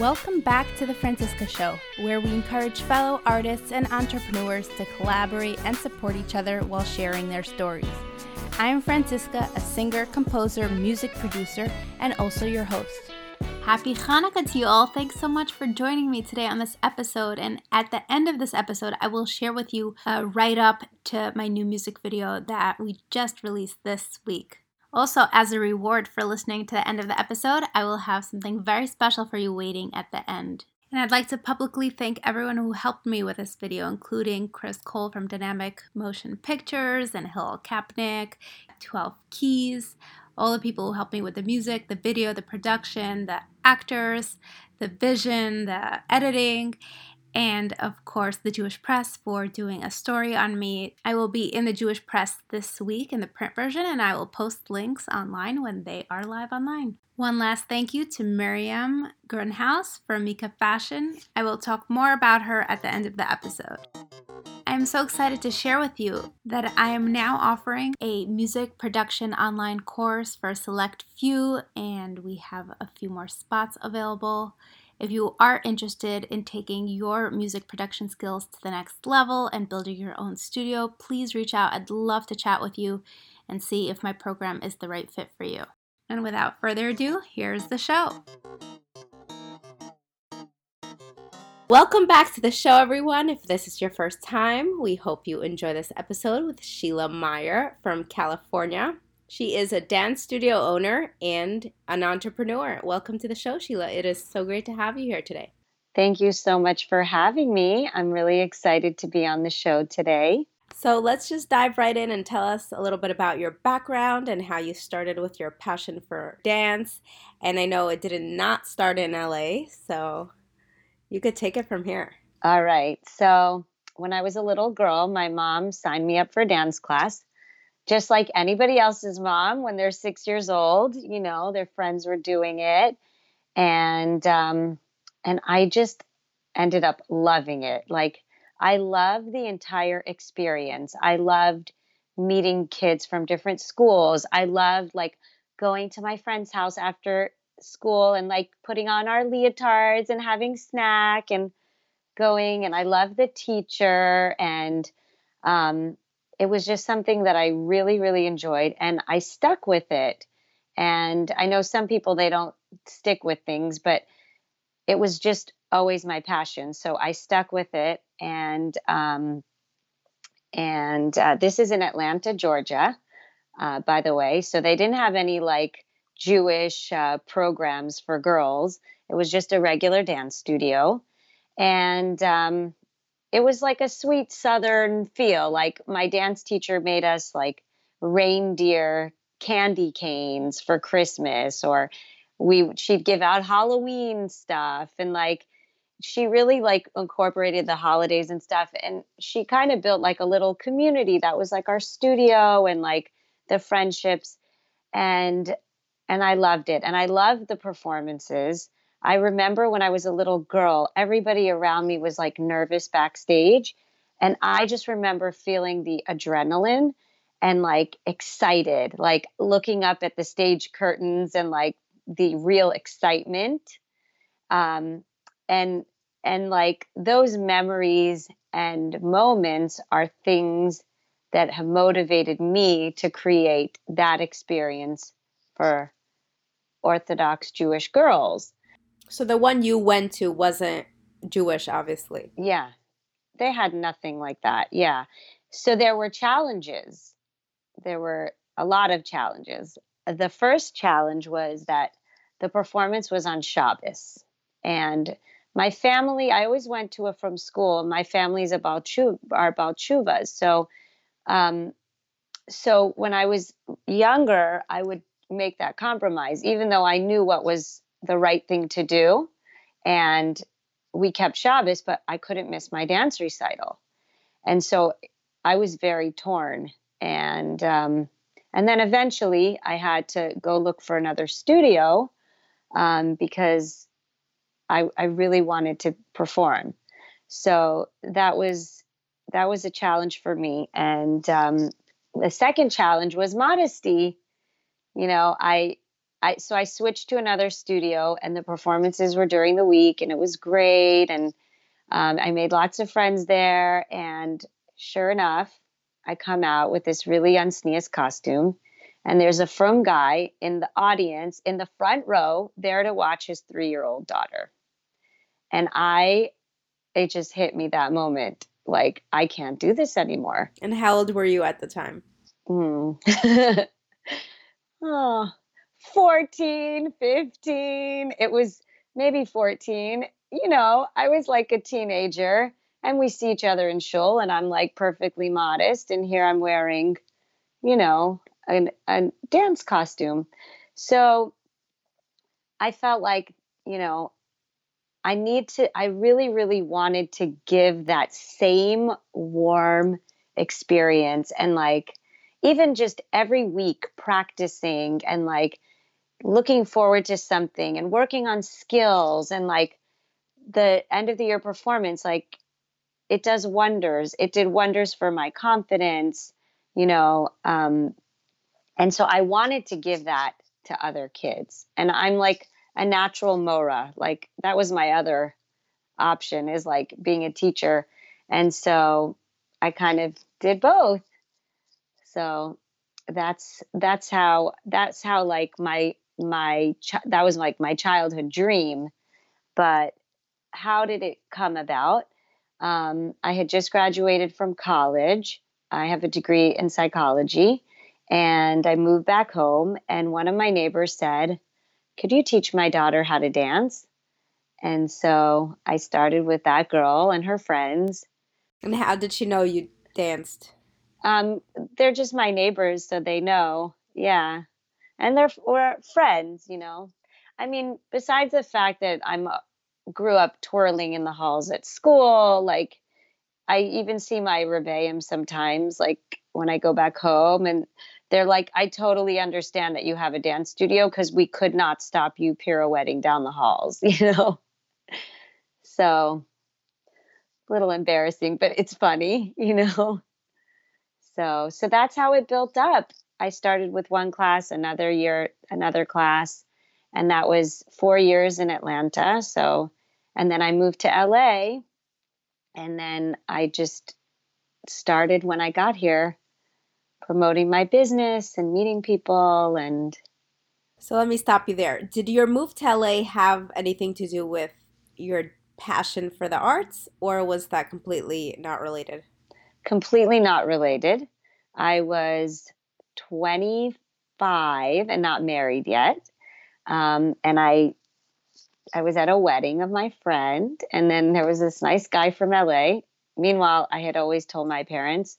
Welcome back to The Francisca Show, where we encourage fellow artists and entrepreneurs to collaborate and support each other while sharing their stories. I am Francisca, a singer, composer, music producer, and also your host. Happy Hanukkah to you all. Thanks so much for joining me today on this episode. And at the end of this episode, I will share with you uh, a write up to my new music video that we just released this week. Also, as a reward for listening to the end of the episode, I will have something very special for you waiting at the end. And I'd like to publicly thank everyone who helped me with this video, including Chris Cole from Dynamic Motion Pictures and Hill Kapnick, 12 Keys, all the people who helped me with the music, the video, the production, the actors, the vision, the editing, and of course the Jewish Press for doing a story on me. I will be in the Jewish Press this week in the print version, and I will post links online when they are live online. One last thank you to Miriam Grunhaus from Mika Fashion. I will talk more about her at the end of the episode. I am so excited to share with you that I am now offering a music production online course for a select few, and we have a few more spots available. If you are interested in taking your music production skills to the next level and building your own studio, please reach out. I'd love to chat with you and see if my program is the right fit for you. And without further ado, here's the show. Welcome back to the show, everyone. If this is your first time, we hope you enjoy this episode with Sheila Meyer from California. She is a dance studio owner and an entrepreneur. Welcome to the show, Sheila. It is so great to have you here today. Thank you so much for having me. I'm really excited to be on the show today. So let's just dive right in and tell us a little bit about your background and how you started with your passion for dance. And I know it did not start in LA, so you could take it from here. All right. So when I was a little girl, my mom signed me up for dance class just like anybody else's mom when they're six years old you know their friends were doing it. And um and i just ended up loving it. Like i loved the entire experience. I loved meeting kids from different schools. I loved like going to my friend's house after school and like putting on our leotards and having snack and going and i loved the teacher and um it was just something that I really, really enjoyed and I stuck with it. And I know some people, they don't stick with things, but it was just always my passion. So I stuck with it. And, um, and uh, this is in Atlanta, Georgia, uh, by the way. So they didn't have any like Jewish uh, programs for girls. It was just a regular dance studio. And um, it was like a sweet southern feel. Like my dance teacher made us like reindeer candy canes for Christmas or we she'd give out Halloween stuff and like she really like incorporated the holidays and stuff and she kind of built like a little community that was like our studio and like the friendships and and I loved it and I loved the performances I remember when I was a little girl, everybody around me was like nervous backstage. And I just remember feeling the adrenaline and like excited, like looking up at the stage curtains and like the real excitement. Um, and and like those memories and moments are things that have motivated me to create that experience for Orthodox Jewish girls. So the one you went to wasn't Jewish, obviously. Yeah. They had nothing like that. Yeah. So there were challenges. There were a lot of challenges. The first challenge was that the performance was on Shabbos. And my family, I always went to it from school. My family's about shuv, are about shuvas. So, um, so when I was younger, I would make that compromise, even though I knew what was the right thing to do. And we kept Shabbos, but I couldn't miss my dance recital. And so I was very torn. And um, and then eventually I had to go look for another studio um, because I, I really wanted to perform. So that was that was a challenge for me. And um, the second challenge was modesty. You know, I I so I switched to another studio, and the performances were during the week, and it was great. And um, I made lots of friends there. And sure enough, I come out with this really untznius costume, and there's a frum guy in the audience in the front row there to watch his three year old daughter. And I, it just hit me that moment like, I can't do this anymore. And how old were you at the time? Mm. oh, 14, 15. It was maybe 14. You know, I was like a teenager and we see each other in shul and I'm like perfectly modest and here I'm wearing, you know, a, a dance costume. So I felt like, you know, I need to, I really, really wanted to give that same warm experience and like even just every week practicing and like looking forward to something and working on skills and like the end of the year performance, like it does wonders. It did wonders for my confidence, you know. Um, and so I wanted to give that to other kids. And I'm like, a natural mora. Like that was my other option is like being a teacher. And so I kind of did both. So that's that's how that's how like my my ch- that was like my childhood dream. But how did it come about? Um, I had just graduated from college. I have a degree in psychology, and I moved back home. And one of my neighbors said, could you teach my daughter how to dance? And so I started with that girl and her friends. And how did she know you danced? Um, they're just my neighbors, so they know. Yeah. And they're we're friends, you know. I mean, besides the fact that I'm uh, grew up twirling in the halls at school, like I even see my rebbeim sometimes, like when I go back home, and they're like, I totally understand that you have a dance studio because we could not stop you pirouetting down the halls, you know? So, a little embarrassing, but it's funny, you know? So, so that's how it built up. I started with one class, another year, another class, and that was four years in Atlanta. So, and then I moved to LA, and then I just started when I got here promoting my business and meeting people and so let me stop you there did your move to la have anything to do with your passion for the arts or was that completely not related completely not related i was 25 and not married yet um, and i i was at a wedding of my friend and then there was this nice guy from la meanwhile i had always told my parents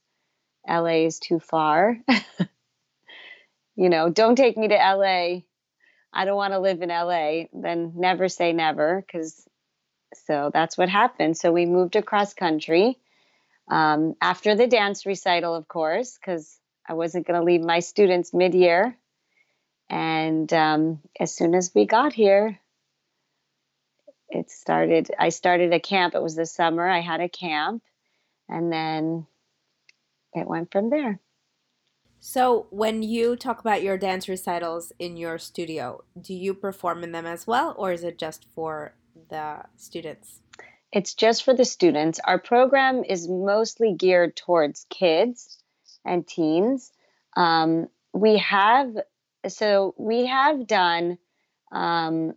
LA is too far. you know, don't take me to LA. I don't want to live in LA. Then never say never because so that's what happened. So we moved across country um, after the dance recital, of course, because I wasn't going to leave my students mid year. And um, as soon as we got here, it started. I started a camp. It was the summer. I had a camp. And then it went from there. So, when you talk about your dance recitals in your studio, do you perform in them as well, or is it just for the students? It's just for the students. Our program is mostly geared towards kids and teens. Um, we have, so we have done um,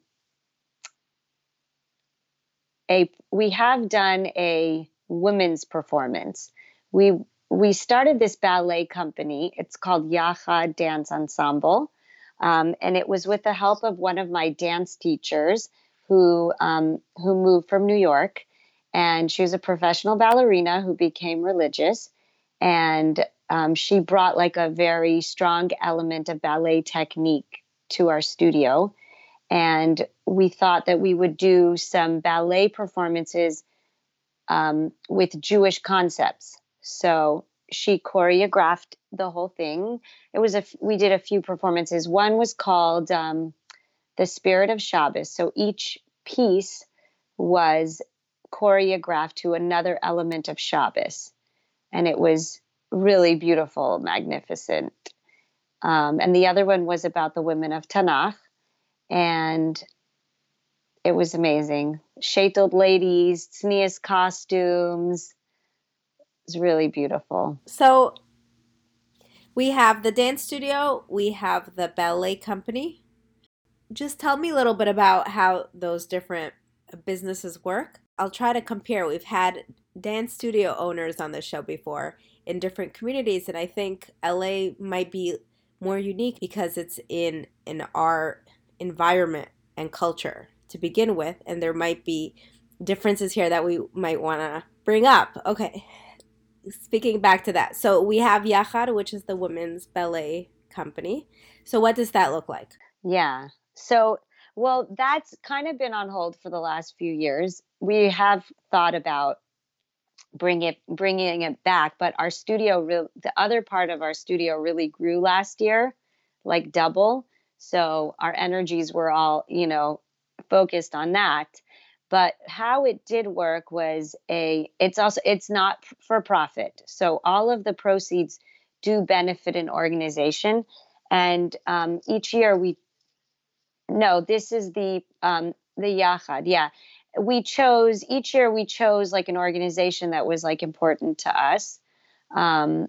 a, we have done a women's performance. We we started this ballet company. It's called Yachad Dance Ensemble. Um, and it was with the help of one of my dance teachers who, um, who moved from New York. And she was a professional ballerina who became religious. And um, she brought like a very strong element of ballet technique to our studio. And we thought that we would do some ballet performances um, with Jewish concepts. So she choreographed the whole thing. It was a we did a few performances. One was called um, "The Spirit of Shabbos." So each piece was choreographed to another element of Shabbos, and it was really beautiful, magnificent. Um, and the other one was about the women of Tanakh. and it was amazing. Shaitled ladies, tznius costumes. It's really beautiful. So we have the dance studio, we have the ballet company. Just tell me a little bit about how those different businesses work. I'll try to compare. We've had dance studio owners on the show before in different communities, and I think LA might be more unique because it's in an art environment and culture to begin with, and there might be differences here that we might want to bring up. Okay, speaking back to that, so we have Yachad, which is the women's ballet company. So, what does that look like? Yeah. So, well, that's kind of been on hold for the last few years. We have thought about bring it bringing it back but our studio re- the other part of our studio really grew last year like double. So our energies were all you know focused on that. But how it did work was a it's also it's not for profit. So all of the proceeds do benefit an organization. And um, each year we no this is the um, the yachad yeah we chose each year we chose like an organization that was like important to us um,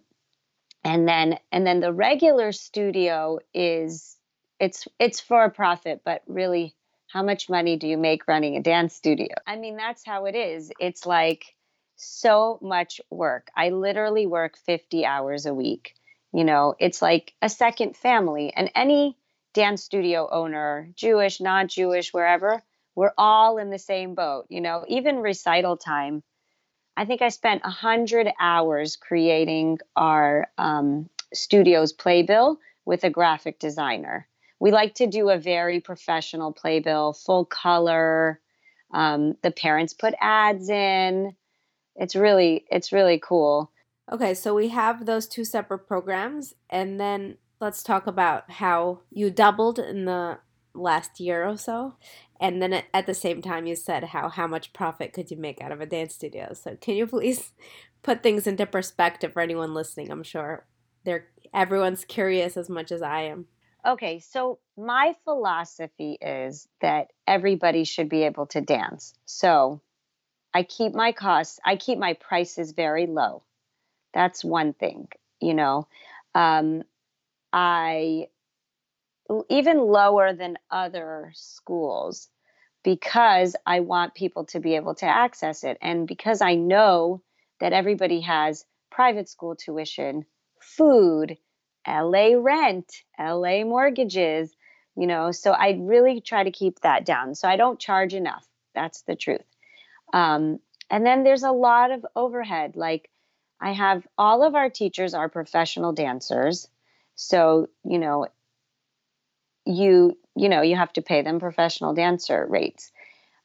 and then and then the regular studio is it's it's for a profit but really how much money do you make running a dance studio? I mean that's how it is. It's like so much work. I literally work 50 hours a week you know? It's like a second family and any dance studio owner jewish non jewish wherever we're all in the same boat you know even recital time. I think i spent 100 hours creating our um, studio's playbill with a graphic designer. We like to do a very professional playbill full color um, the parents put ads in. It's really it's really cool. Okay so we have those two separate programs and then let's talk about how you doubled in the last year or so and then at the same time you said how how much profit could you make out of a dance studio. So can you please put things into perspective for anyone listening? I'm sure they're everyone's curious as much as i am. Okay so my philosophy is that everybody should be able to dance. So i keep my costs i keep my prices very low. That's one thing you know? Um, i even lower than other schools because I want people to be able to access it. And because I know that everybody has private school tuition, food, LA rent, LA mortgages, you know, so I really try to keep that down. So I don't charge enough. That's the truth. Um, and then there's a lot of overhead. Like I have all of our teachers are professional dancers. So, you know, you you know you have to pay them professional dancer rates.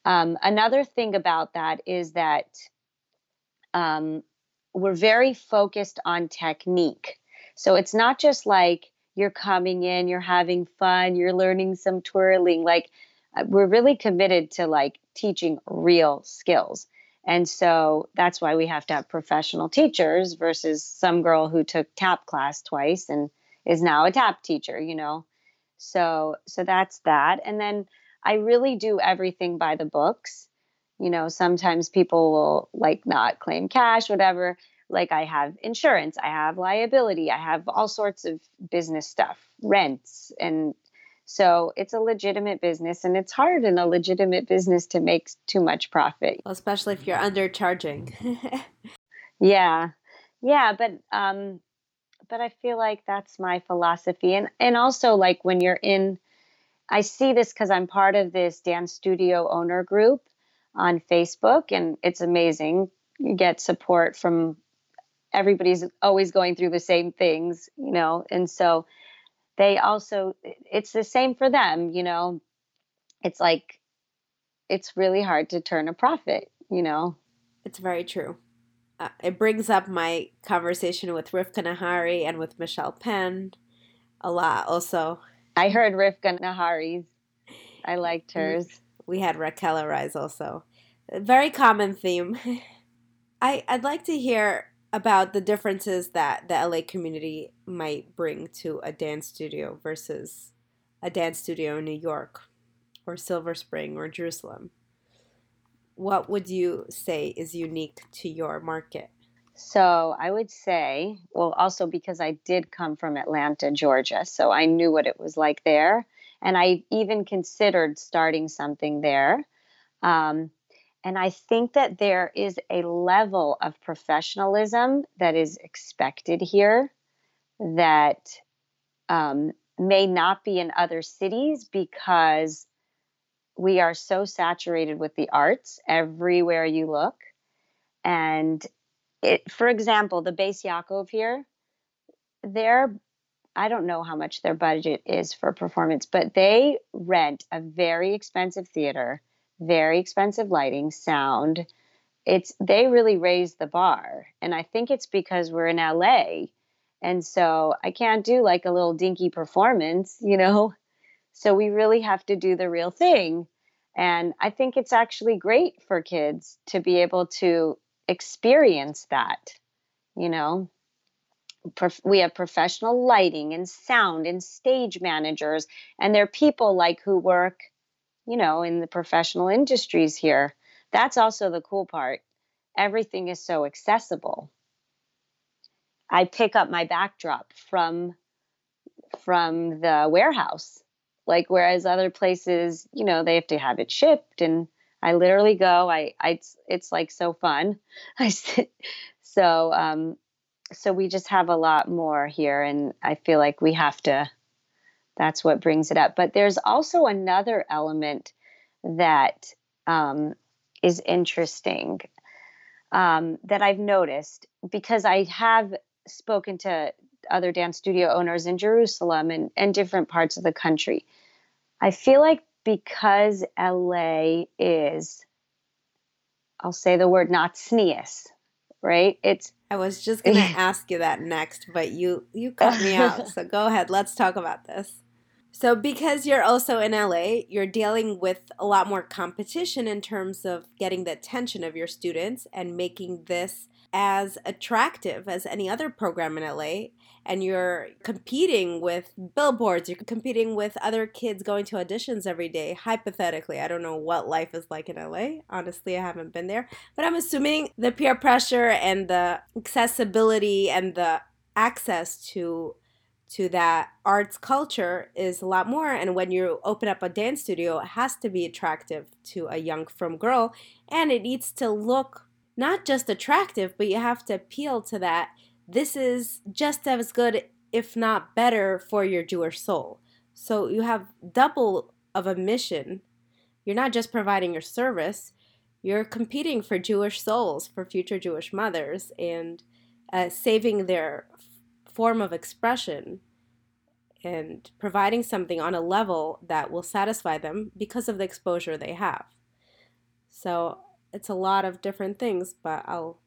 Um, another thing about that is that um, we're very focused on technique. So it's not just like you're coming in you're having fun you're learning some twirling like uh, we're really committed to like teaching real skills. And so that's why we have to have professional teachers versus some girl who took tap class twice and is now a tap teacher you know so so that's that. And then I really do everything by the books. You know, sometimes people will like not claim cash, whatever. Like I have insurance, I have liability, I have all sorts of business stuff, rents and so it's a legitimate business and it's hard in a legitimate business to make too much profit. Well, especially if you're undercharging. yeah. Yeah, but um but I feel like that's my philosophy. And and also like when you're in I see this cuz I'm part of this dance studio owner group on Facebook and it's amazing. You get support from everybody's always going through the same things, you know. And so they also it's the same for them, you know. It's like it's really hard to turn a profit, you know. It's very true uh, it brings up my conversation with Rivka Nahari and with Michelle Penn a lot also. I heard Rivka Nahari's. I liked hers. We had Raquel Arise also. A very common theme. I, I'd like to hear about the differences that the LA community might bring to a dance studio versus a dance studio in New York. or Silver Spring or Jerusalem? What would you say is unique to your market? So I would say, well, also because I did come from Atlanta, Georgia, so I knew what it was like there. And I even considered starting something there. Um, and I think that there is a level of professionalism that is expected here that um, may not be in other cities because we are so saturated with the arts everywhere you look. And it, for example, the Beis Yaakov here, their I don't know how much their budget is for performance, but they rent a very expensive theater, very expensive lighting, sound. It's they really raise the bar. And I think it's because we're in LA. And so I can't do like a little dinky performance, you know. So we really have to do the real thing. And I think it's actually great for kids to be able to experience that, you know. we have professional lighting and sound and stage managers, and they're people like who work, you know, in the professional industries here. That's also the cool part. Everything is so accessible. I pick up my backdrop from from the warehouse like whereas other places you know they have to have it shipped and i literally go i, I it's, it's like so fun. I so um so we just have a lot more here and i feel like we have to that's what brings it up. But there's also another element that um, is interesting um, that i've noticed because i have spoken to other dance studio owners in Jerusalem and, and different parts of the country. I feel like because LA is, I'll say the word not tznius, right? It's I was just gonna ask you that next, but you you cut me out. So go ahead, let's talk about this. So because you're also in LA, you're dealing with a lot more competition in terms of getting the attention of your students and making this as attractive as any other program in LA and you're competing with billboards, you're competing with other kids going to auditions every day. Hypothetically, I don't know what life is like in LA. Honestly, I haven't been there, but I'm assuming the peer pressure and the accessibility and the access to to that arts culture is a lot more and when you open up a dance studio it has to be attractive to a young from girl and it needs to look not just attractive, but you have to appeal to that. This is just as good, if not better, for your Jewish soul. So you have double of a mission. You're not just providing your service, you're competing for Jewish souls, for future Jewish mothers, and uh, saving their form of expression and providing something on a level that will satisfy them because of the exposure they have. So it's a lot of different things, but I'll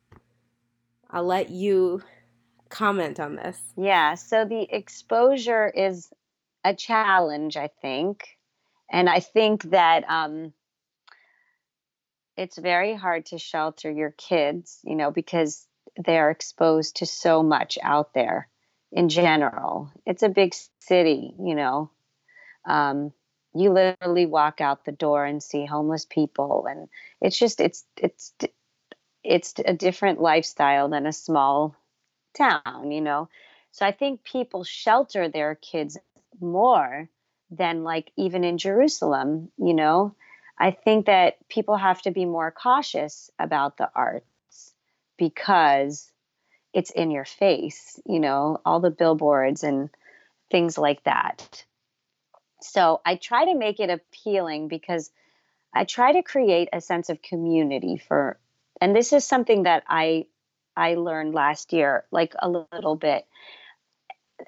I'll let you comment on this. Yeah, so the exposure is a challenge, I think. And I think that um, it's very hard to shelter your kids, you know, because they're exposed to so much out there in general. It's a big city, you know. Um, you literally walk out the door and see homeless people and it's just it's it's it's a different lifestyle than a small town you know? So i think people shelter their kids more than like even in jerusalem you know? I think that people have to be more cautious about the arts because it's in your face you know all the billboards and things like that. So I try to make it appealing because I try to create a sense of community for and this is something that I I learned last year like a little bit.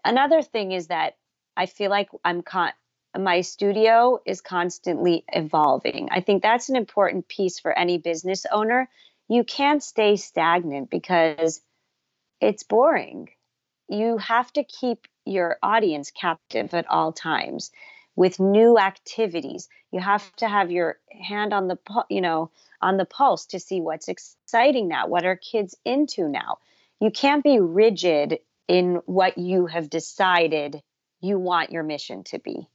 Another thing is that I feel like I'm con- my studio is constantly evolving. I think that's an important piece for any business owner. You can't stay stagnant because it's boring. You have to keep your audience captive at all times with new activities. You have to have your hand on the you know on the pulse to see what's exciting now, what are kids into now. You can't be rigid in what you have decided you want your mission to be.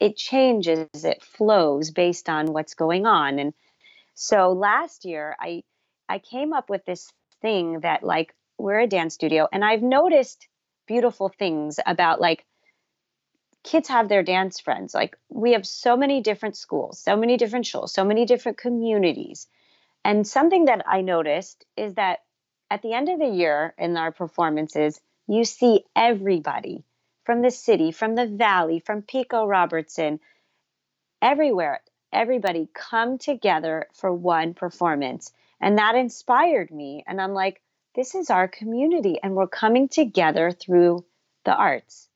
it changes, it flows based on what's going on. And so last year I I came up with this thing that like we're a dance studio and I've noticed beautiful things about like kids have their dance friends. Like we have so many different schools, so many different schools, so many different communities. And something that I noticed is that at the end of the year in our performances, you see everybody from the city, from the valley, from Pico Robertson, everywhere, everybody come together for one performance. And that inspired me. And I'm like, this is our community, and we're coming together through the arts.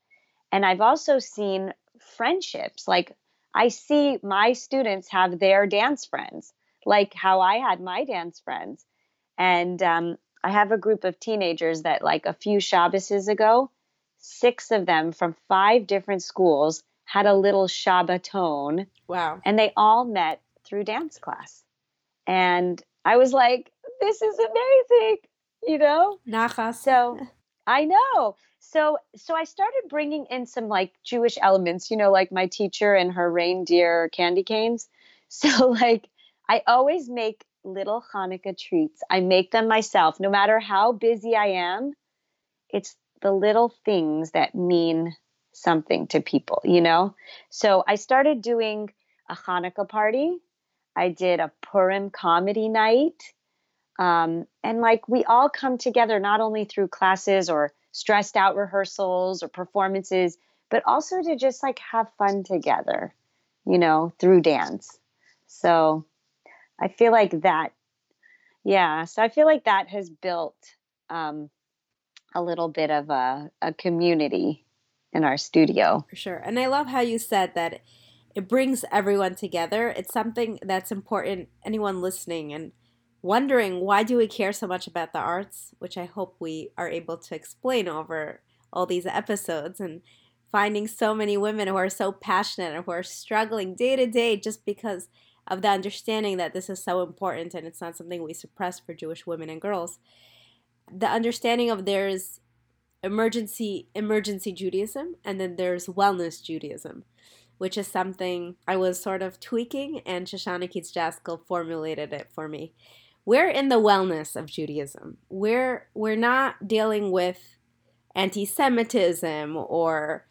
And I've also seen friendships. Like, I see my students have their dance friends, like how I had my dance friends. And um, I have a group of teenagers that, like a few Shabbases ago, six of them from five different schools had a little Shabbaton. Wow. And they all met through dance class. And I was like, this is amazing, you know? Nachas. So I know. So so I started bringing in some like Jewish elements, you know, like my teacher and her reindeer candy canes. So like I always make little Hanukkah treats. I make them myself, no matter how busy I am. It's the little things that mean something to people, you know? So I started doing a Hanukkah party. I did a Purim comedy night. Um, and like we all come together not only through classes or stressed out rehearsals or performances, but also to just like have fun together, you know, through dance. So I feel like that, yeah. So I feel like that has built um, a little bit of a, a community in our studio. For sure. And I love how you said that it brings everyone together. It's something that's important. Anyone listening and wondering why do we care so much about the arts, which I hope we are able to explain over all these episodes and finding so many women who are so passionate and who are struggling day to day just because of the understanding that this is so important and it's not something we suppress for Jewish women and girls the understanding of there's emergency emergency Judaism and then there's wellness Judaism, which is something I was sort of tweaking and Shoshana Keats Jaskoll formulated it for me. We're in the wellness of Judaism. We're we're not dealing with anti-Semitism or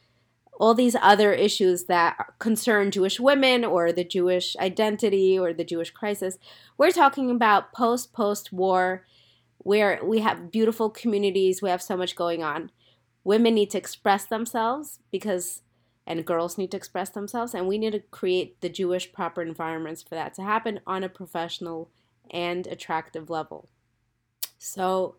all these other issues that concern Jewish women or the Jewish identity or the Jewish crisis. We're talking about post post war where we have beautiful communities, we have so much going on. Women need to express themselves because and girls need to express themselves and we need to create the Jewish proper environments for that to happen on a professional and attractive level. So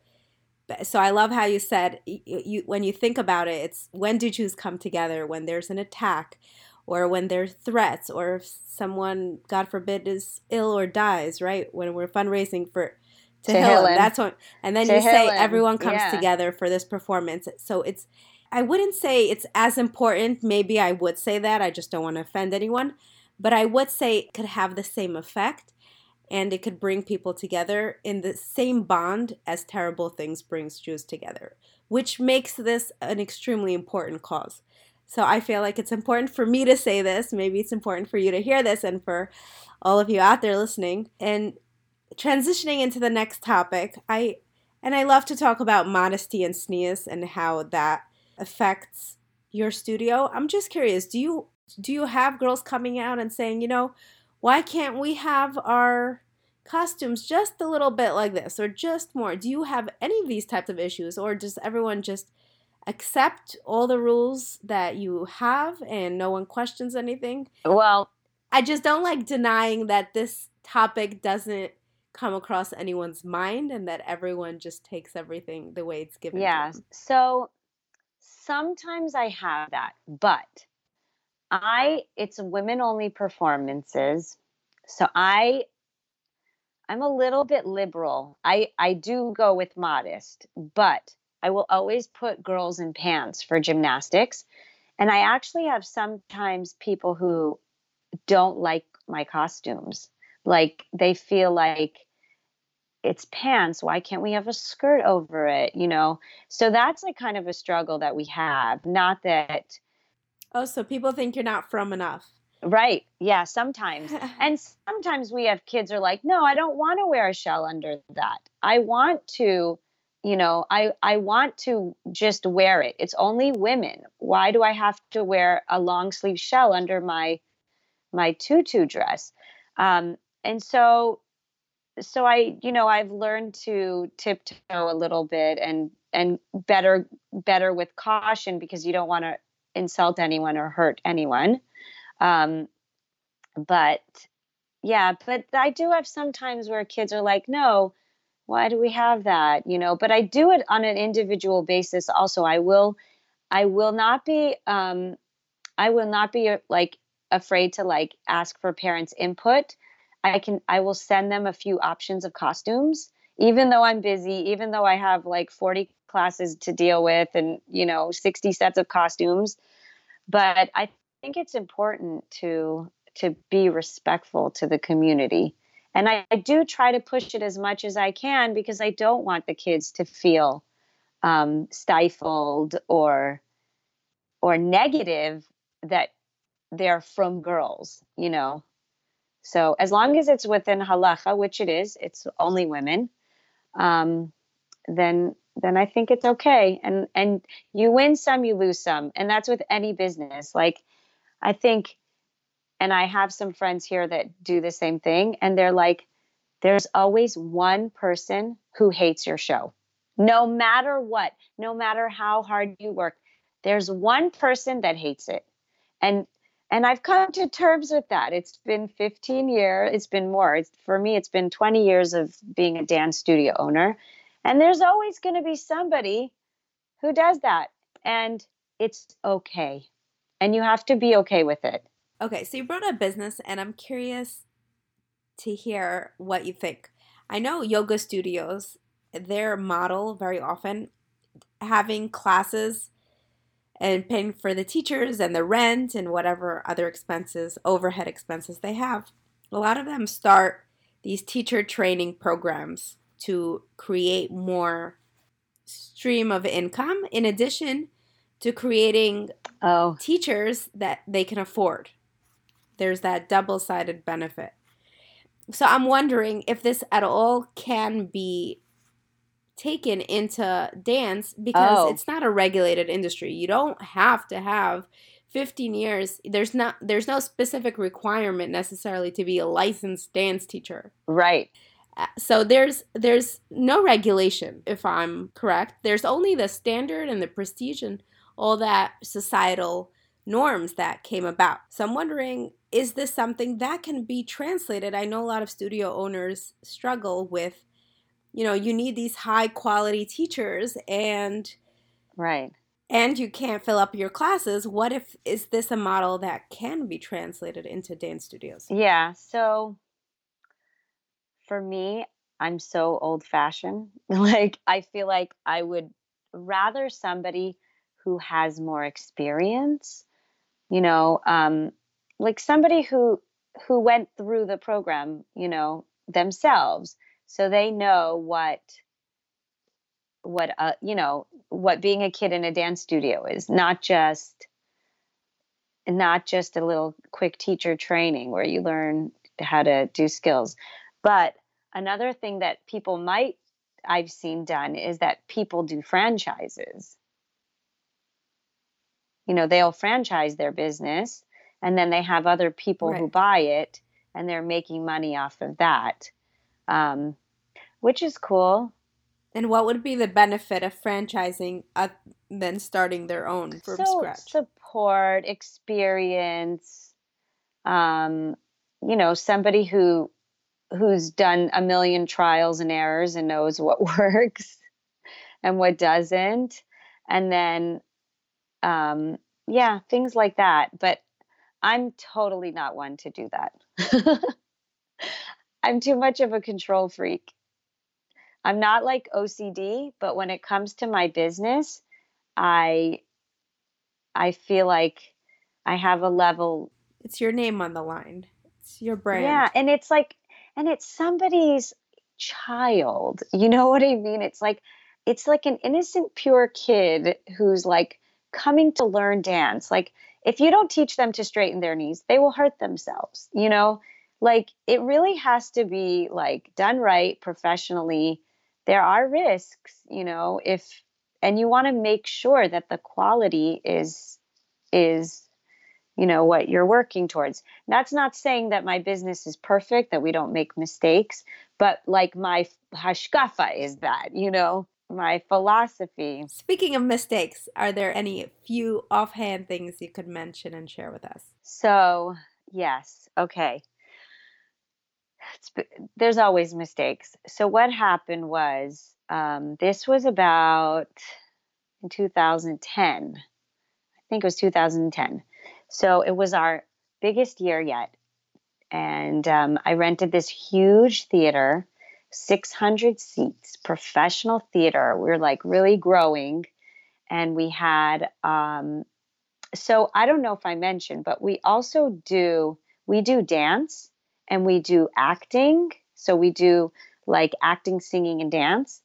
so I love how you said you, you, when you think about it, it's when do Jews come together? When there's an attack, or when there's threats, or if someone, God forbid, is ill or dies. Right when we're fundraising for to Tehillim. That's what, and then you say everyone comes yeah. together for this performance. So it's, I wouldn't say it's as important. Maybe I would say that. I just don't want to offend anyone, but I would say it could have the same effect, and it could bring people together in the same bond as terrible things brings Jews together, which makes this an extremely important cause. So I feel like it's important for me to say this. Maybe it's important for you to hear this, and for all of you out there listening. And transitioning into the next topic, I and I love to talk about modesty and tznius and how that affects your studio. I'm just curious, do you do you have girls coming out and saying, you know, why can't we have our costumes just a little bit like this or just more? Do you have any of these types of issues or does everyone just accept all the rules that you have and no one questions anything? Well, I just don't like denying that this topic doesn't come across anyone's mind and that everyone just takes everything the way it's given yeah so sometimes i have that but i it's women only performances so i i'm a little bit liberal. I i do go with modest but i will always put girls in pants for gymnastics. And i actually have sometimes people who don't like my costumes. Like they feel like it's pants. Why can't we have a skirt over it you know? So that's like kind of a struggle that we have. Not that Oh, so people think you're not frum enough. Right. Yeah, sometimes. and sometimes we have kids are like, "No, I don't want to wear a shell under that. I want to, you know, I I want to just wear it. It's only women. Why do I have to wear a long sleeve shell under my my tutu dress?" Um and so so I, you know, I've learned to tiptoe a little bit and and better better with caution because you don't want to insult anyone or hurt anyone. Um, but yeah, but I do have sometimes where kids are like, no, why do we have that? You know, but I do it on an individual basis. Also, I will, I will not be, um, I will not be uh, like afraid to like ask for parents' input. I can, I will send them a few options of costumes, even though I'm busy, even though I have like 40 classes to deal with and, you know, 60 sets of costumes. But I think it's important to to be respectful to the community. And I, I, do try to push it as much as i can because i don't want the kids to feel um, stifled or or negative that they're frum girls you know? So as long as it's within halacha which it is it's only women um, then then i think it's okay. And and you win some you lose some. And that's with any business. Like I think, and I have some friends here that do the same thing, and they're like, there's always one person who hates your show. No matter what, no matter how hard you work, there's one person that hates it. And and I've come to terms with that. It's been 15 years, it's been more. It's, for me it's been 20 years of being a dance studio owner. And there's always going to be somebody who does that. And it's okay and you have to be okay with it. Okay, so you brought up business, and I'm curious to hear what you think. I know yoga studios, their model very often having classes and paying for the teachers and the rent and whatever other expenses, overhead expenses they have. A lot of them start these teacher training programs to create more stream of income in addition to creating oh. teachers that they can afford. There's that double sided benefit. So I'm wondering if this at all can be taken into dance because oh. it's not a regulated industry. You don't have to have 15 years. There's not there's no specific requirement necessarily to be a licensed dance teacher. Right. Uh, so there's there's no regulation if I'm correct. There's only the standard and the prestige and all that societal norms that came about. So I'm wondering is this something that can be translated? I know a lot of studio owners struggle with you know, you need these high quality teachers and right. And you can't fill up your classes. What if is this a model that can be translated into dance studios? Yeah, so for me, I'm so old fashioned. like I feel like I would rather somebody who has more experience you know um, like somebody who who went through the program you know themselves so they know what what uh, you know what being a kid in a dance studio is not just not just a little quick teacher training where you learn how to do skills. But another thing that people might i've seen done is that people do franchises you know they'll franchise their business and then they have other people right. who buy it and they're making money off of that um, which is cool. And what would be the benefit of franchising uh, than starting their own from so scratch? support experience um, you know somebody who who's done a million trials and errors and knows what works and what doesn't. And then um, yeah, things like that. But I'm totally not one to do that. I'm too much of a control freak. I'm not like OCD, but when it comes to my business, I I feel like I have a level it's your name on the line. It's your brand. Yeah, and it's like and it's somebody's child. You know what I mean? It's like it's like an innocent pure kid who's like coming to learn dance. Like if you don't teach them to straighten their knees, they will hurt themselves, you know? Like it really has to be like done right professionally. There are risks, you know, if and you want to make sure that the quality is is you know what you're working towards that's not saying that my business is perfect that we don't make mistakes but like my hashkafa is that you know my philosophy. Speaking of mistakes, are there any few offhand things you could mention and share with us? So, yes. Okay. It's, there's always mistakes. So, what happened was um, this was about in 2010. I think it was 2010. So, it was our biggest year yet. And um, I rented this huge theater 600 seats, professional theater. We are like really growing. And we had, um, so I don't know if I mentioned, but we also do, we do dance and we do acting. So we do like acting, singing, and dance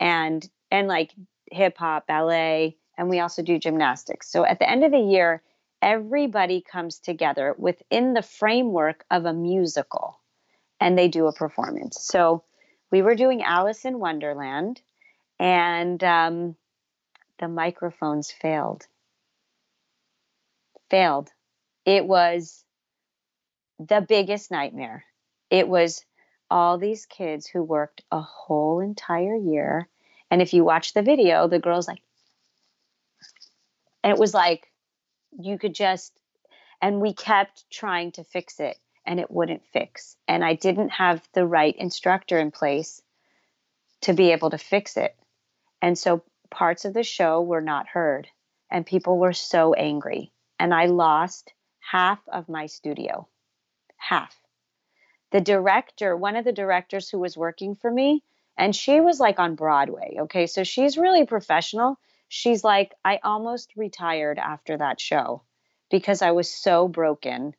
and, and like hip hop, ballet, and we also do gymnastics. So at the end of the year, everybody comes together within the framework of a musical and they do a performance. So we were doing Alice in Wonderland, and um, the microphones failed. Failed. It was the biggest nightmare. It was all these kids who worked a whole entire year. And if you watch the video, the girl's like, and it was like, you could just, and we kept trying to fix it and it wouldn't fix. And I didn't have the right instructor in place to be able to fix it. And so parts of the show were not heard, and people were so angry. And I lost half of my studio. Half. The director, one of the directors who was working for me, and she was like on Broadway. Okay. So she's really professional. She's like, I almost retired after that show because I was so broken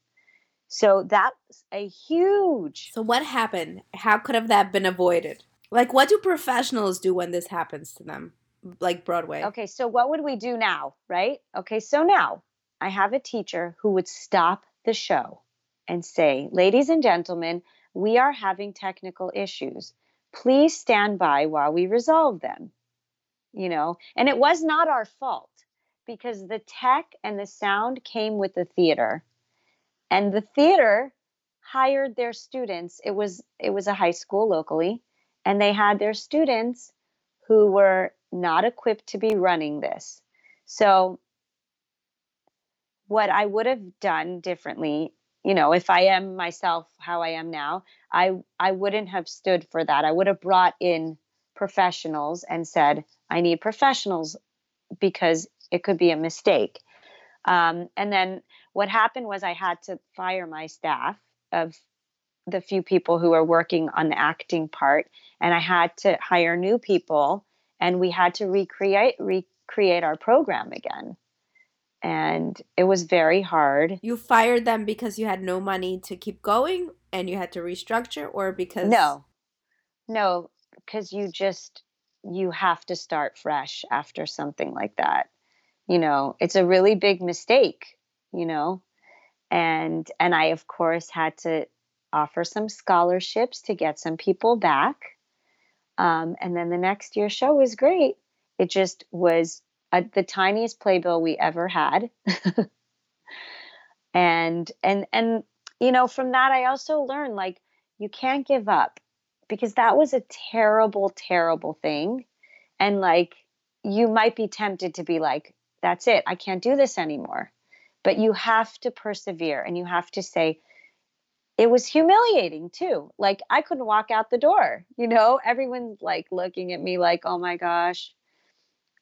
so that's a huge. So what happened? How could have that been avoided? Like, what do professionals do when this happens to them? Like Broadway. Okay, so what would we do now, right? Okay, so now I have a teacher who would stop the show and say, Ladies and gentlemen, we are having technical issues. Please stand by while we resolve them. You know, and it was not our fault because the tech and the sound came with the theater and the theater hired their students. It was it was a high school locally and they had their students who were not equipped to be running this. So what i would have done differently you know if i am myself how i am now i i wouldn't have stood for that. I would have brought in professionals and said i need professionals because it could be a mistake. Um, and then what happened was I had to fire my staff of the few people who were working on the acting part, and I had to hire new people, and we had to recreate recreate our program again. And it was very hard. You fired them because you had no money to keep going and you had to restructure, or because no, no, because you just you have to start fresh after something like that. You know, it's a really big mistake you know? And and i of course had to offer some scholarships to get some people back. Um, and then the next year show was great. It just was a, the tiniest playbill we ever had. And and and you know from that i also learned like you can't give up because that was a terrible terrible thing. And like you might be tempted to be like that's it. I can't do this anymore but you have to persevere and you have to say, it was humiliating too. Like I couldn't walk out the door, you know, everyone's like looking at me like, oh my gosh.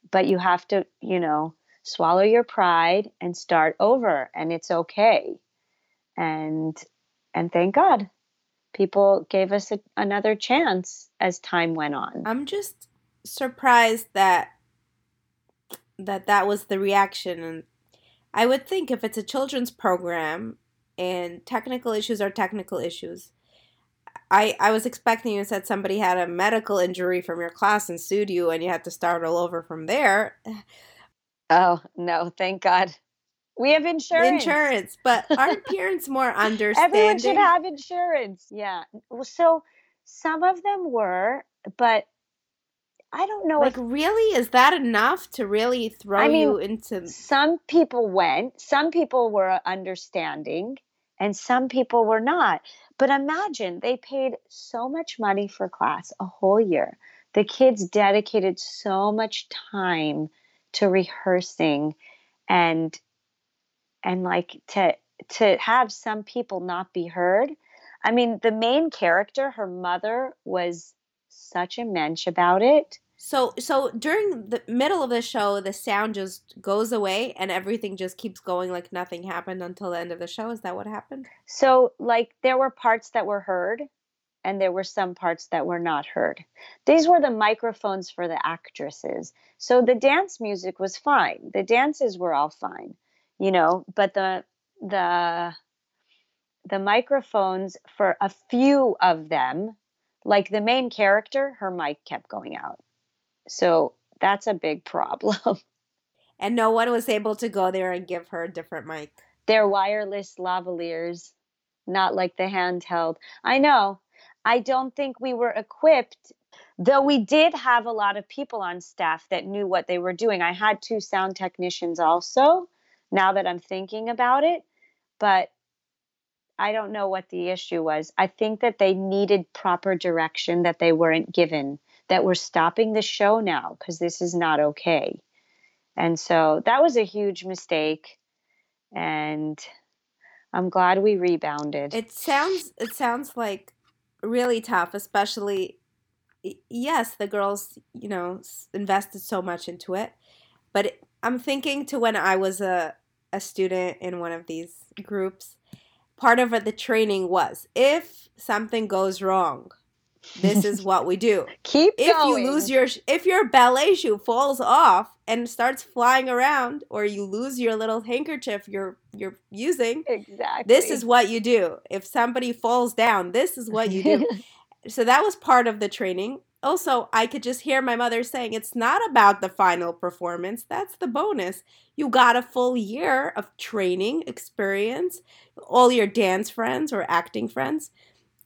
But you have to, you know, swallow your pride and start over and it's okay. And and thank God people gave us a, another chance as time went on. I'm just surprised that that that was the reaction and I would think if it's a children's program and technical issues are technical issues. I, I was expecting you said somebody had a medical injury from your class and sued you and you had to start all over from there. Oh, no, thank God. We have insurance. Insurance, but aren't parents more understanding? Everyone should have insurance. Yeah. Well, so some of them were, but I don't know like if really is that enough to really throw I mean, you into some people went, some people were understanding, and some people were not. But imagine they paid so much money for class a whole year. The kids dedicated so much time to rehearsing and and like to to have some people not be heard. I mean, the main character, her mother was such a mensch about it. So so during the middle of the show the sound just goes away and everything just keeps going like nothing happened until the end of the show. Is that what happened? So, like, there were parts that were heard, and there were some parts that were not heard. These were the microphones for the actresses. So the dance music was fine. The dances were all fine, you know, but the the the microphones for a few of them, like the main character, her mic kept going out. So that's a big problem. And no one was able to go there and give her a different mic. They're wireless lavaliers, not like the handheld. I know. I don't think we were equipped, though we did have a lot of people on staff that knew what they were doing. I had two sound technicians also, now that I'm thinking about it, but I don't know what the issue was. I think that they needed proper direction that they weren't given, that we're stopping the show now because this is not okay. And so that was a huge mistake. And I'm glad we rebounded. It sounds it sounds like really tough, especially yes, the girls, you know, invested so much into it. But I'm thinking to when I was a a student in one of these groups, part of the training was if something goes wrong, this is what we do. Keep If going. you lose your if your ballet shoe falls off and starts flying around or you lose your little handkerchief you're you're using, exactly. this is what you do. If somebody falls down, this is what you do. so that was part of the training. Also, I could just hear my mother saying it's not about the final performance. That's the bonus. You got a full year of training experience, all your dance friends or acting friends.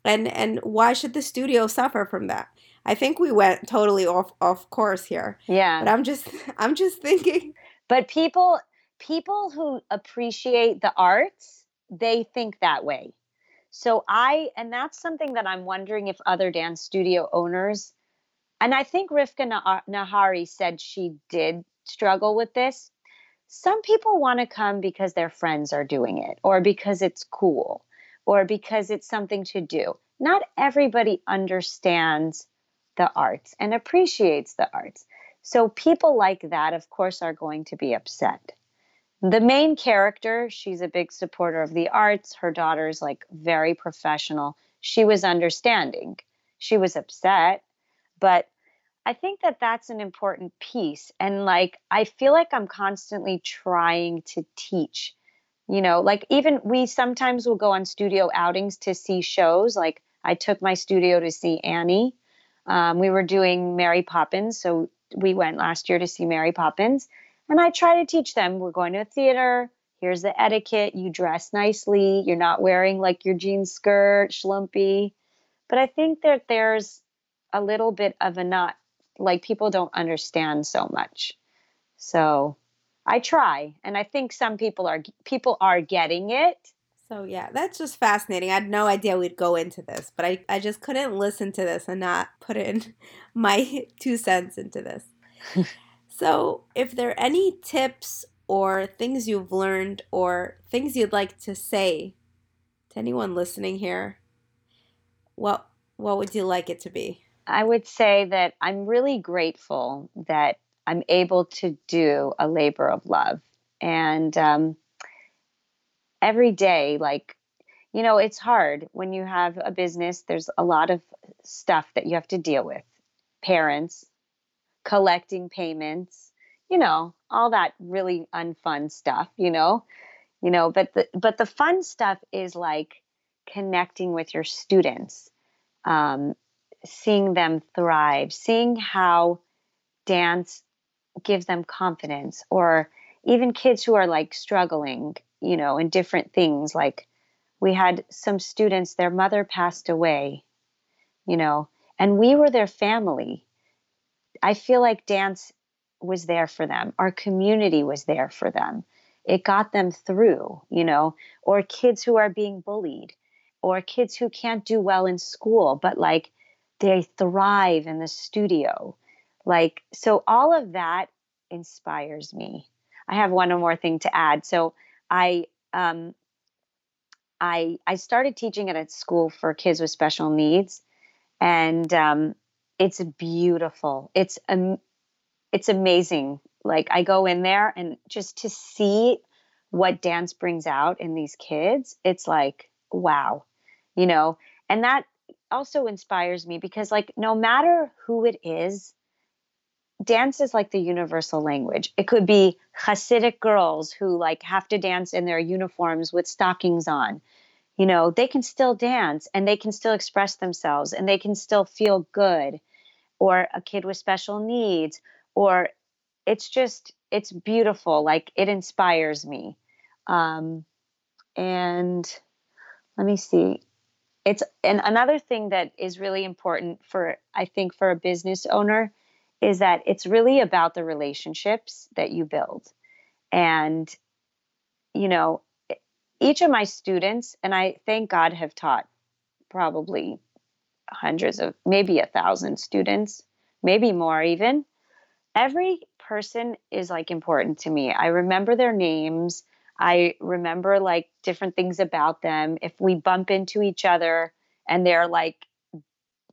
And and why should the studio suffer from that? I think we went totally off off course here. yeah. But I'm just I'm just thinking but people people who appreciate the arts they think that way so i and that's something that i'm wondering if other dance studio owners and i think rifka nahari said she did struggle with this some people want to come because their friends are doing it or because it's cool or because it's something to do not everybody understands the arts and appreciates the arts so people like that, of course, are going to be upset. The main character, she's a big supporter of the arts. Her daughter's like very professional. She was understanding. She was upset, but I think that that's an important piece. And like, I feel like I'm constantly trying to teach. You know, like even we sometimes will go on studio outings to see shows. Like I took my studio to see Annie. Um, we were doing Mary Poppins, so we went last year to see Mary Poppins, and I try to teach them we're going to a theater. Here's the etiquette. You dress nicely. You're not wearing like your jean skirt, schlumpy. But I think that there's a little bit of a not like people don't understand so much. So I try, and I think some people are people are getting it. So yeah, that's just fascinating. I had no idea we'd go into this, but I, I just couldn't listen to this and not put in my two cents into this. so if there are any tips or things you've learned or things you'd like to say to anyone listening here, what what would you like it to be? I would say that I'm really grateful that I'm able to do a labor of love. And um, every day, like, you know, it's hard when you have a business, there's a lot of stuff that you have to deal with parents, collecting payments, you know, all that really unfun stuff, you know. You know, but the but the fun stuff is like connecting with your students, um, seeing them thrive, seeing how dance gives them confidence or even kids who are like struggling, you know, in different things. Like we had some students, their mother passed away, you know, and we were their family. I feel like dance was there for them. Our community was there for them. It got them through, you know, or kids who are being bullied, or kids who can't do well in school, but like they thrive in the studio. Like, so all of that inspires me. I have one more thing to add. So I, um, I, I started teaching at a school for kids with special needs, and um, it's beautiful. It's um, it's amazing. Like I go in there and just to see what dance brings out in these kids, it's like wow, you know. And that also inspires me because like no matter who it is dance is like the universal language. It could be hasidic girls who like have to dance in their uniforms with stockings on. You know they can still dance and they can still express themselves and they can still feel good. Or a kid with special needs or it's just it's beautiful like it inspires me. Um and let me see it's and another thing that is really important for i think for a business owner is that it's really about the relationships that you build. And you know each of my students and i thank god have taught probably hundreds of maybe a thousand students maybe more even. Every person is like important to me. I remember their names I remember like different things about them. If we bump into each other and they're like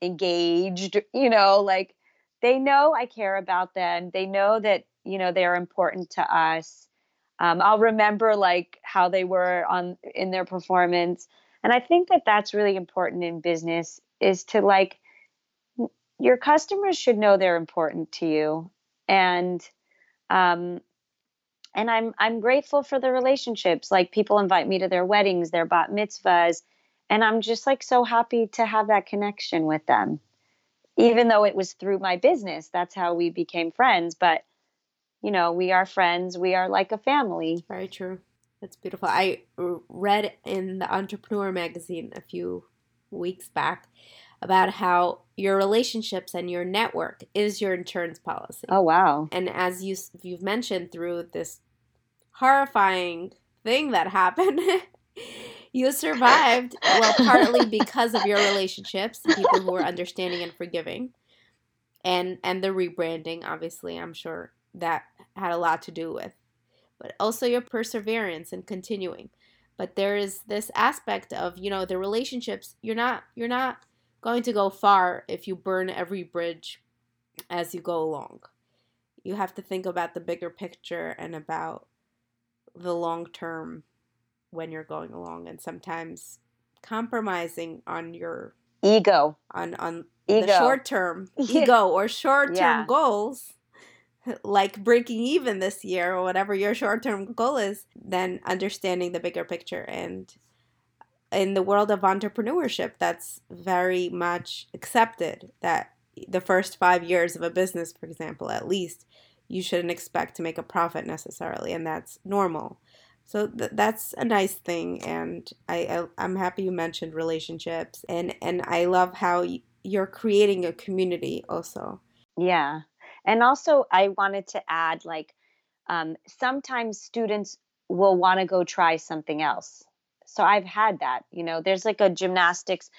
engaged, you know, like they know I care about them. They know that, you know, they're important to us. Um, I'll remember like how they were on in their performance. And I think that that's really important in business is to like your customers should know they're important to you. And um, and I'm I'm grateful for the relationships. Like people invite me to their weddings, their bat mitzvahs, and I'm just like so happy to have that connection with them. Even though it was through my business, that's how we became friends, but you know, we are friends, we are like a family. Very true. That's beautiful. I read in the Entrepreneur magazine a few weeks back about how your relationships and your network is your insurance policy. Oh wow. And as you you've mentioned through this horrifying thing that happened. you survived, well, partly because of your relationships, people who were understanding and forgiving, and and the rebranding. Obviously, I'm sure that had a lot to do with, but also your perseverance and continuing. But there is this aspect of you know the relationships. You're not you're not going to go far if you burn every bridge as you go along. You have to think about the bigger picture and about the long term when you're going along and sometimes compromising on your ego on on ego. the short term ego or short term yeah. goals like breaking even this year or whatever your short term goal is then understanding the bigger picture and in the world of entrepreneurship that's very much accepted that the first 5 years of a business for example at least you shouldn't expect to make a profit necessarily, and that's normal. So th- that's a nice thing, and I, I am happy you mentioned relationships, and and I love how you're creating a community also. Yeah, and also I wanted to add like um, sometimes students will want to go try something else. So I've had that. You know, there's like a gymnastics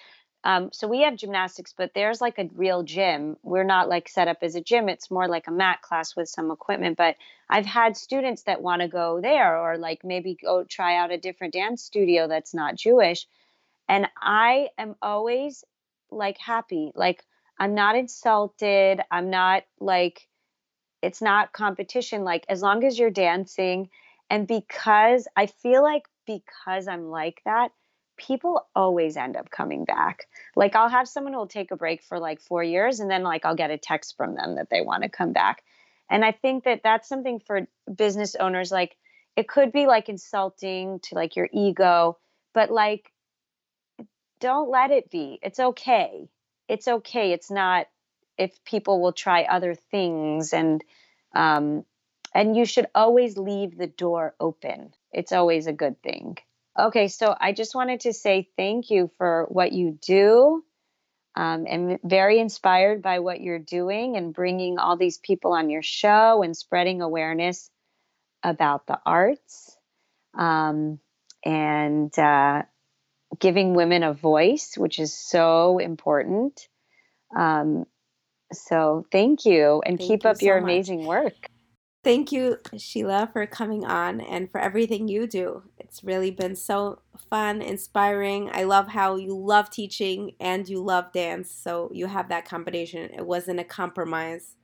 um, so we have gymnastics, but there's like a real gym. We're not like set up as a gym. It's more like a mat class with some equipment. But I've had students that want to go there or like maybe go try out a different dance studio that's not Jewish. And I am always like happy. Like I'm not insulted. I'm not like, it's not competition. Like as long as you're dancing. And because I feel like because I'm like that, people always end up coming back. Like I'll have someone who'll take a break for like 4 years and then like I'll get a text from them that they want to come back. And I think that that's something for business owners like it could be like insulting to like your ego, but like don't let it be. It's okay. It's okay. It's not if people will try other things and um and you should always leave the door open. It's always a good thing. Okay, so I just wanted to say thank you for what you do. Um, and very inspired by what you're doing and bringing all these people on your show and spreading awareness about the arts um, and uh, giving women a voice, which is so important. Um, so thank you and Thank keep you up your much. amazing work. Thank you, Sheila, for coming on and for everything you do. It's really been so fun, inspiring. I love how you love teaching and you love dance. So you have that combination. It wasn't a compromise,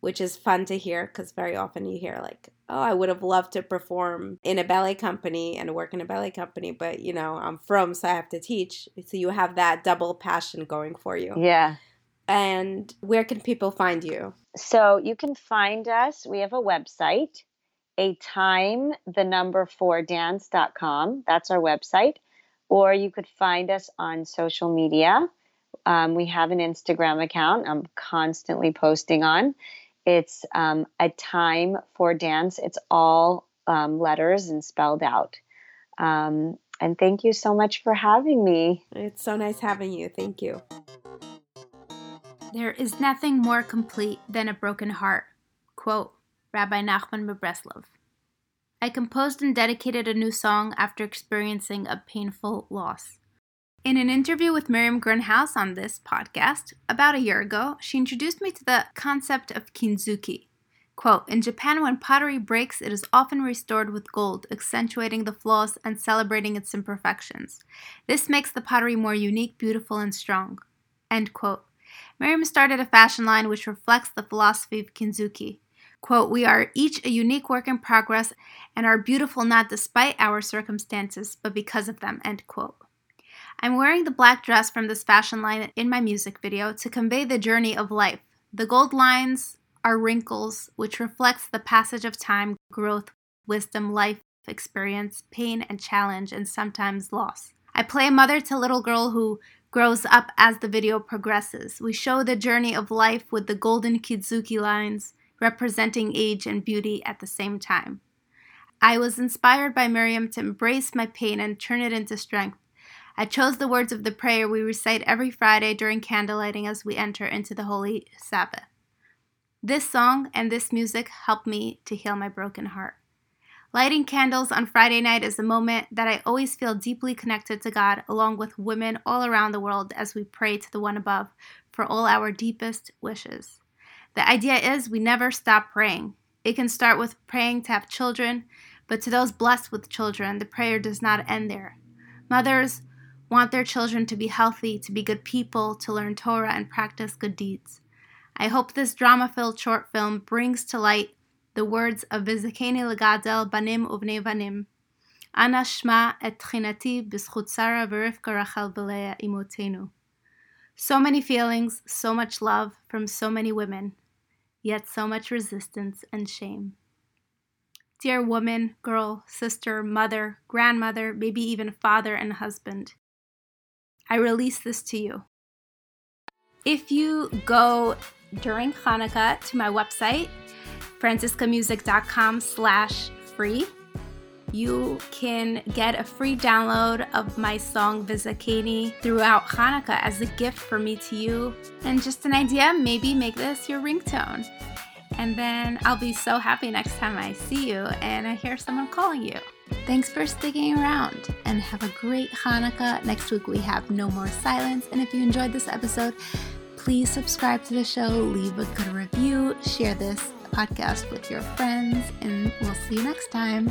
which is fun to hear because very often you hear, like, oh, I would have loved to perform in a ballet company and work in a ballet company, but you know, I'm from, so I have to teach. So you have that double passion going for you. Yeah. And where can people find you? So you can find us. We have a website, a time, the number four dance.com. That's our website. Or you could find us on social media. Um, we have an Instagram account I'm constantly posting on. It's um, a time for dance. It's all um, letters and spelled out. Um, and thank you so much for having me. It's so nice having you. Thank you. There is nothing more complete than a broken heart. Quote Rabbi Nachman Bebreslov. I composed and dedicated a new song after experiencing a painful loss. In an interview with Miriam Grunhaus on this podcast about a year ago, she introduced me to the concept of kintsugi. Quote, in Japan, when pottery breaks, it is often restored with gold, accentuating the flaws and celebrating its imperfections. This makes the pottery more unique, beautiful, and strong. End quote. Miriam started a fashion line which reflects the philosophy of kintsugi. Quote, we are each a unique work in progress and are beautiful not despite our circumstances, but because of them, end quote. I'm wearing the black dress from this fashion line in my music video to convey the journey of life. The gold lines are wrinkles, which reflects the passage of time, growth, wisdom, life experience, pain and challenge, and sometimes loss. I play a mother to little girl who grows up as the video progresses. We show the journey of life with the golden kintsugi lines representing age and beauty at the same time. I was inspired by Miriam to embrace my pain and turn it into strength. I chose the words of the prayer we recite every Friday during candlelighting as we enter into the Holy Sabbath. This song and this music helped me to heal my broken heart. Lighting candles on Friday night is a moment that I always feel deeply connected to God, along with women all around the world as we pray to the one above for all our deepest wishes. The idea is we never stop praying. It can start with praying to have children, but to those blessed with children, the prayer does not end there. Mothers want their children to be healthy, to be good people, to learn Torah and practice good deeds. I hope this drama filled short film brings to light the words of Vizakeni Legadel Banim Uvne Vanim. Ana Shma et Tchinati B'schut Sarah Rachel Imotenu. So many feelings, so much love from so many women, yet so much resistance and shame. Dear woman, girl, sister, mother, grandmother, maybe even father and husband, I release this to you. If you go during Hanukkah to my website, franciscamusic.com slash free, you can get a free download of my song Vizakeni throughout Hanukkah as a gift for me to you. And just an idea, maybe make this your ringtone. And then I'll be so happy next time I see you and I hear someone calling you. Thanks for sticking around and have a great Hanukkah. Next week we have No More Silence. And if you enjoyed this episode, please subscribe to the show, leave a good review, share this podcast with your friends, and we'll see you next time.